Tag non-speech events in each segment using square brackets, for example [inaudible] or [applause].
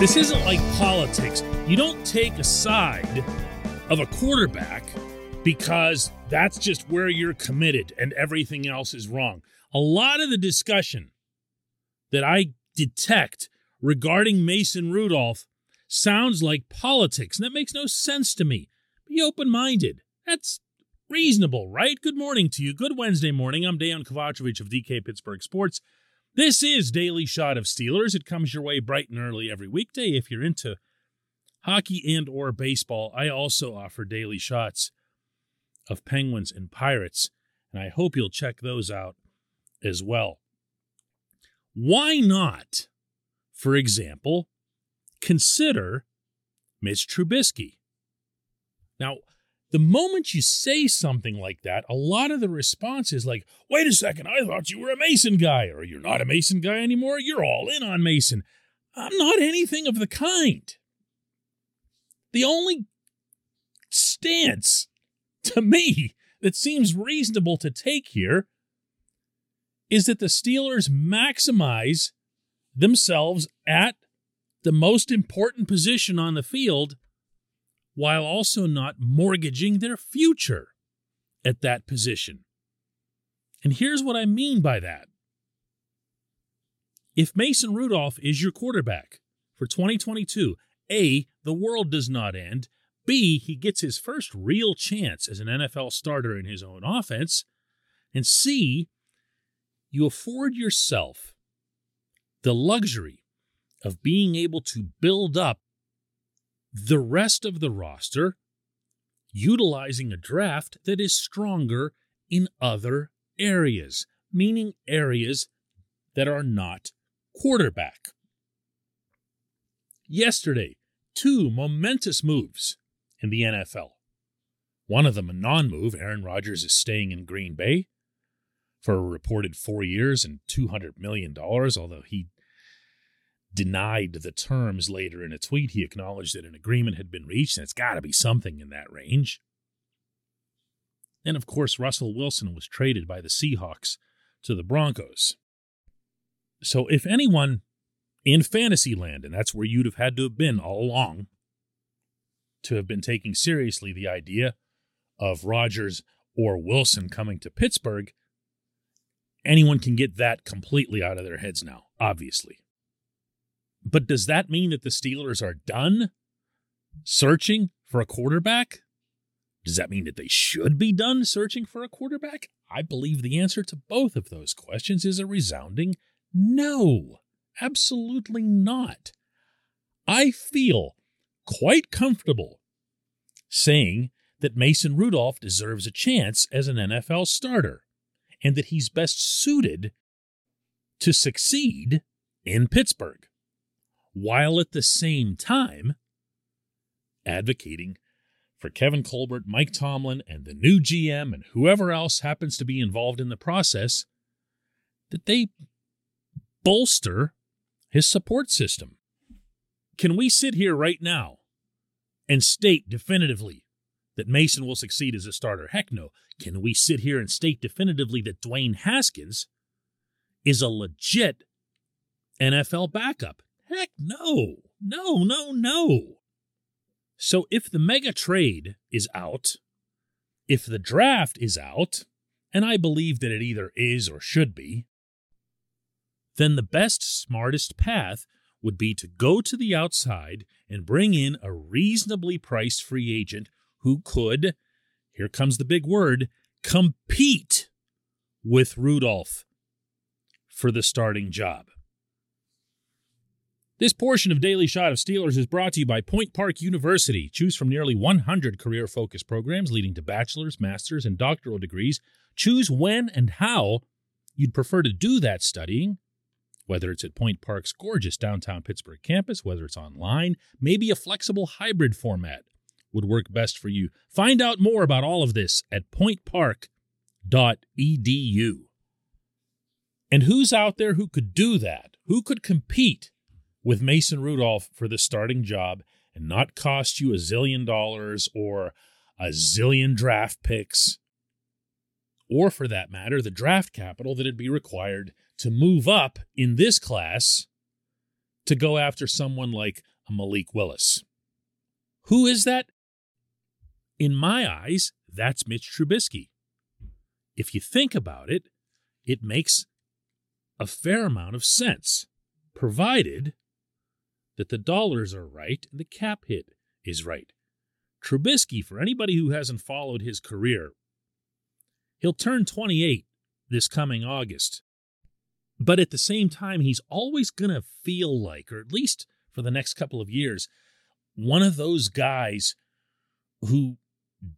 This isn't like politics. You don't take a side of a quarterback because that's just where you're committed and everything else is wrong. A lot of the discussion that I detect regarding Mason Rudolph sounds like politics, and that makes no sense to me. Be open minded. That's reasonable, right? Good morning to you. Good Wednesday morning. I'm Dan Kovacevic of DK Pittsburgh Sports. This is Daily Shot of Steelers. It comes your way bright and early every weekday if you're into hockey and or baseball. I also offer daily shots of Penguins and Pirates, and I hope you'll check those out as well. Why not, for example, consider Mitch Trubisky? Now, the moment you say something like that, a lot of the response is like, wait a second, I thought you were a Mason guy, or you're not a Mason guy anymore. You're all in on Mason. I'm not anything of the kind. The only stance to me that seems reasonable to take here is that the Steelers maximize themselves at the most important position on the field while also not mortgaging their future at that position. And here's what I mean by that. If Mason Rudolph is your quarterback for 2022, A, the world does not end. B, he gets his first real chance as an NFL starter in his own offense. And C, you afford yourself the luxury of being able to build up the rest of the roster utilizing a draft that is stronger in other areas, meaning areas that are not quarterback. Yesterday, two momentous moves in the NFL. One of them a non move. Aaron Rodgers is staying in Green Bay for a reported four years and $200 million, although he denied the terms later in a tweet. He acknowledged that an agreement had been reached, and it's got to be something in that range. And of course, Russell Wilson was traded by the Seahawks to the Broncos. So if anyone in fantasy land, and that's where you'd have had to have been all along, to have been taking seriously the idea of Rodgers or Wilson coming to Pittsburgh, anyone can get that completely out of their heads now, obviously. But does that mean that the Steelers are done searching for a quarterback? Does that mean that they should be done searching for a quarterback? I believe the answer to both of those questions is a resounding no. Absolutely not. I feel quite comfortable saying that Mason Rudolph deserves a chance as an NFL starter and that he's best suited to succeed in Pittsburgh while at the same time advocating for Kevin Colbert, Mike Tomlin, and the new GM and whoever else happens to be involved in the process that they bolster his support system. Can we sit here right now and state definitively that Mason will succeed as a starter? Heck no. Can we sit here and state definitively that Dwayne Haskins is a legit NFL backup? Heck no. No, no, no. So if the mega trade is out, if the draft is out, and I believe that it either is or should be, then the best, smartest path would be to go to the outside and bring in a reasonably priced free agent who could, here comes the big word, compete with Rudolph for the starting job. This portion of Daily Shot of Steelers is brought to you by Point Park University. Choose from nearly 100 career focused programs leading to bachelor's, master's, and doctoral degrees. Choose when and how you'd prefer to do that studying, whether it's at Point Park's gorgeous downtown Pittsburgh campus, whether it's online, maybe a flexible hybrid format would work best for you. Find out more about all of this at pointpark.edu. And who's out there who could do that? Who could compete with Mason Rudolph for the starting job and not cost you a zillion dollars or a zillion draft picks, or for that matter, the draft capital that'd be required to move up in this class to go after someone like a Malik Willis. Who is that? In my eyes, that's Mitch Trubisky. If you think about it, it makes a fair amount of sense, provided that the dollars are right and the cap hit is right. Trubisky, for anybody who hasn't followed his career, he'll turn 28 this coming August. But at the same time, he's always going to feel like, or at least for the next couple of years, one of those guys who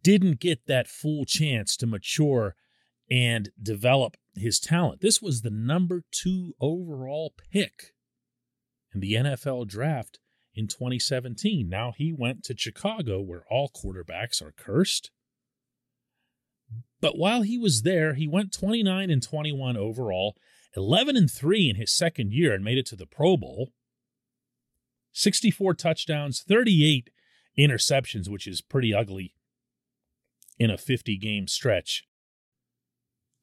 didn't get that full chance to mature and develop his talent. This was the number two overall pick in the NFL draft in 2017. Now he went to Chicago, where all quarterbacks are cursed. But while he was there, he went 29 and 21 overall, 11 and 3 in his second year and made it to the Pro Bowl. 64 touchdowns, 38 interceptions, which is pretty ugly in a 50 game stretch.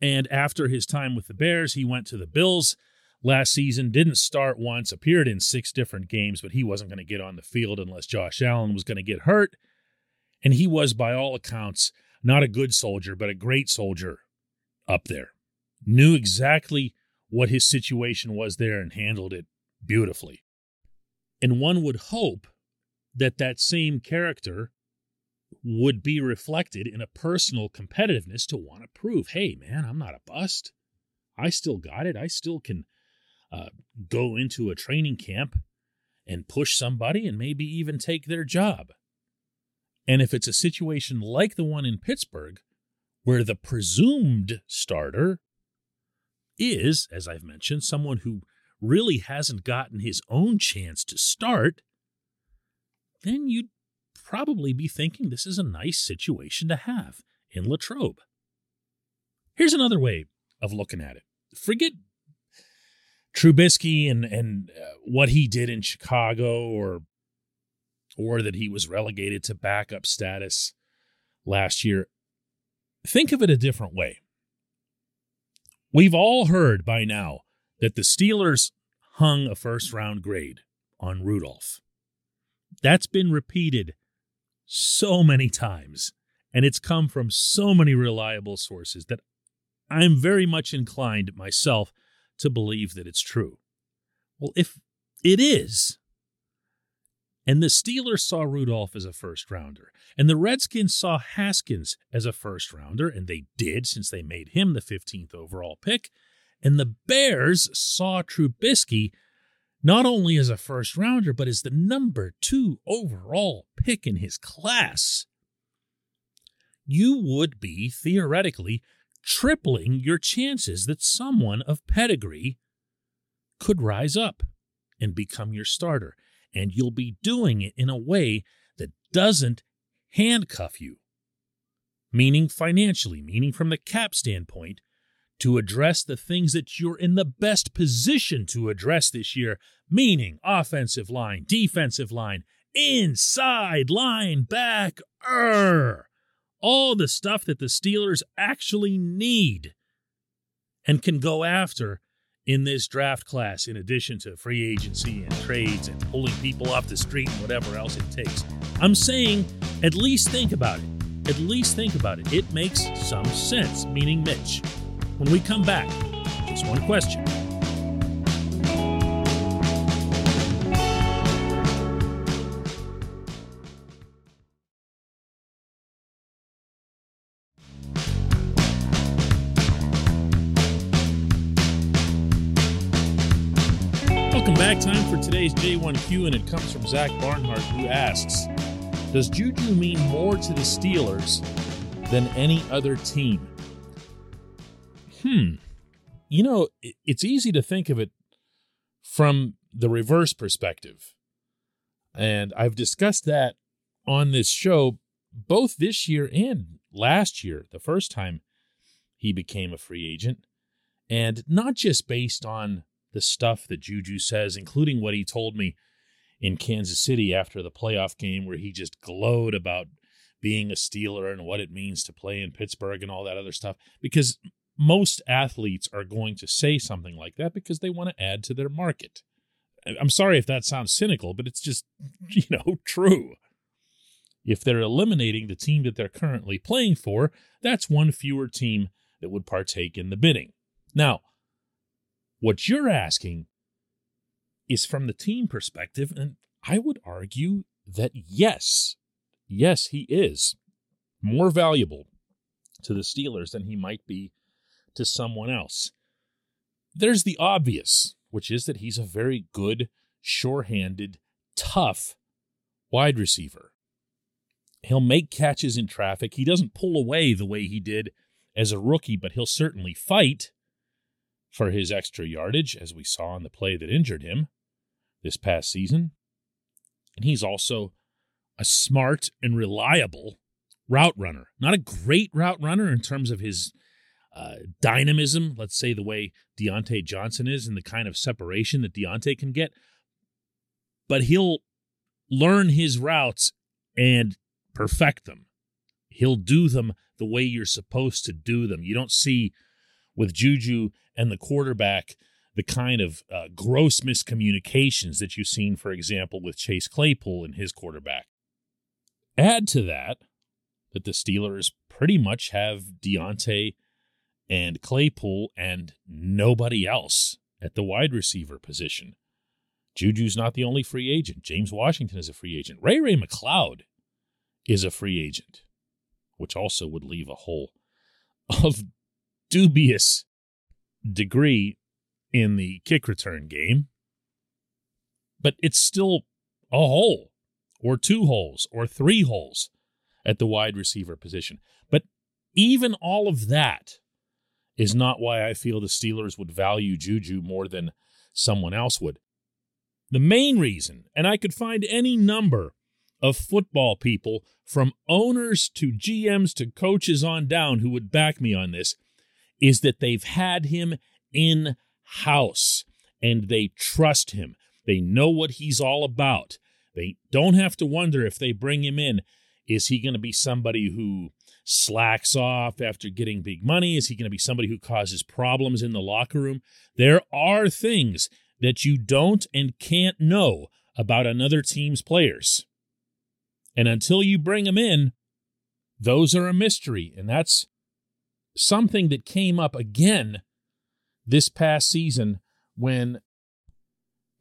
And after his time with the Bears, he went to the Bills last season, didn't start once, appeared in six different games, but he wasn't going to get on the field unless Josh Allen was going to get hurt. And he was, by all accounts, not a good soldier, but a great soldier up there. Knew exactly what his situation was there and handled it beautifully. And one would hope that that same character would be reflected in a personal competitiveness to want to prove, hey, man, I'm not a bust. I still got it. I still can uh, go into a training camp and push somebody and maybe even take their job. And if it's a situation like the one in Pittsburgh, where the presumed starter is, as I've mentioned, someone who really hasn't gotten his own chance to start, then you'd probably be thinking this is a nice situation to have in Latrobe. Here's another way of looking at it. Forget Trubisky and and uh, what he did in Chicago, or or that he was relegated to backup status last year. Think of it a different way. We've all heard by now that the Steelers hung a first round grade on Rudolph. That's been repeated so many times, and it's come from so many reliable sources that I'm very much inclined myself to believe that it's true. Well, if it is, and the Steelers saw Rudolph as a first rounder, and the Redskins saw Haskins as a first rounder, and they did since they made him the 15th overall pick, and the Bears saw Trubisky not only as a first rounder, but as the number two overall pick in his class, you would be theoretically tripling your chances that someone of pedigree could rise up and become your starter. And you'll be doing it in a way that doesn't handcuff you, meaning financially, meaning from the cap standpoint, to address the things that you're in the best position to address this year, meaning offensive line, defensive line, inside linebacker all the stuff that the Steelers actually need and can go after in this draft class, in addition to free agency and trades and pulling people off the street and whatever else it takes. I'm saying at least think about it. At least think about it. It makes some sense, meaning Mitch. When we come back, just one question. Welcome back. Time for today's J1Q, and it comes from Zach Barnhart, who asks Does Juju mean more to the Steelers than any other team? Hmm. You know, it's easy to think of it from the reverse perspective. And I've discussed that on this show both this year and last year, the first time he became a free agent. And not just based on the stuff that Juju says, including what he told me in Kansas City after the playoff game, where he just glowed about being a Steeler and what it means to play in Pittsburgh and all that other stuff. Because most athletes are going to say something like that because they want to add to their market. I'm sorry if that sounds cynical, but it's just, [laughs] you know, true. If they're eliminating the team that they're currently playing for, that's one fewer team that would partake in the bidding. Now, what you're asking is from the team perspective, and I would argue that yes, yes, he is more valuable to the Steelers than he might be to someone else. There's the obvious, which is that he's a very good, sure handed, tough wide receiver. He'll make catches in traffic. He doesn't pull away the way he did as a rookie, but he'll certainly fight for his extra yardage, as we saw in the play that injured him this past season. And he's also a smart and reliable route runner. Not a great route runner in terms of his uh, dynamism, let's say the way Diontae Johnson is and the kind of separation that Diontae can get, but he'll learn his routes and perfect them. He'll do them the way you're supposed to do them. You don't see with Juju and the quarterback the kind of uh, gross miscommunications that you've seen, for example, with Chase Claypool and his quarterback. Add to that that the Steelers pretty much have Diontae and Claypool and nobody else at the wide receiver position. Juju's not the only free agent. James Washington is a free agent. Ray Ray McCloud is a free agent, which also would leave a hole [laughs] of dubious degree in the kick return game. But it's still a hole, or two holes, or three holes at the wide receiver position. But even all of that is not why I feel the Steelers would value Juju more than someone else would. The main reason, and I could find any number of football people from owners to GMs to coaches on down who would back me on this, is that they've had him in house and they trust him. They know what he's all about. They don't have to wonder if they bring him in, is he going to be somebody who slacks off after getting big money? Is he going to be somebody who causes problems in the locker room? There are things that you don't and can't know about another team's players. And until you bring them in, those are a mystery. And that's something that came up again this past season when,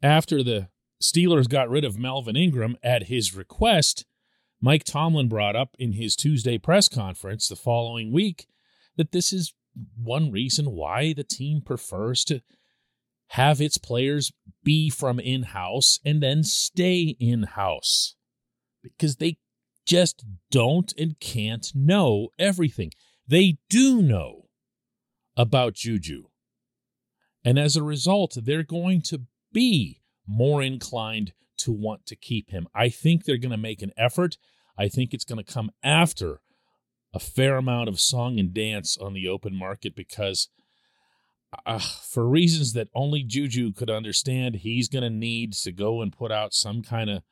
after the Steelers got rid of Melvin Ingram at his request, Mike Tomlin brought up in his Tuesday press conference the following week that this is one reason why the team prefers to have its players be from in house and then stay in house because they just don't and can't know everything. They do know about Juju. And as a result, they're going to be more inclined to want to keep him. I think they're going to make an effort. I think it's going to come after a fair amount of song and dance on the open market because, uh, for reasons that only Juju could understand, he's going to need to go and put out some kind of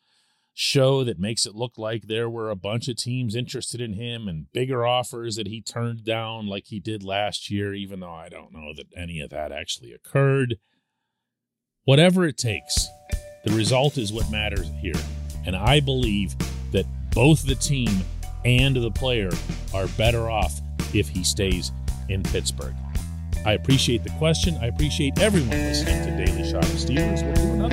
show that makes it look like there were a bunch of teams interested in him and bigger offers that he turned down like he did last year, even though I don't know that any of that actually occurred. Whatever it takes, the result is what matters here. And I believe that both the team and the player are better off if he stays in Pittsburgh. I appreciate the question. I appreciate everyone listening to Daily Shot of Steelers. We'll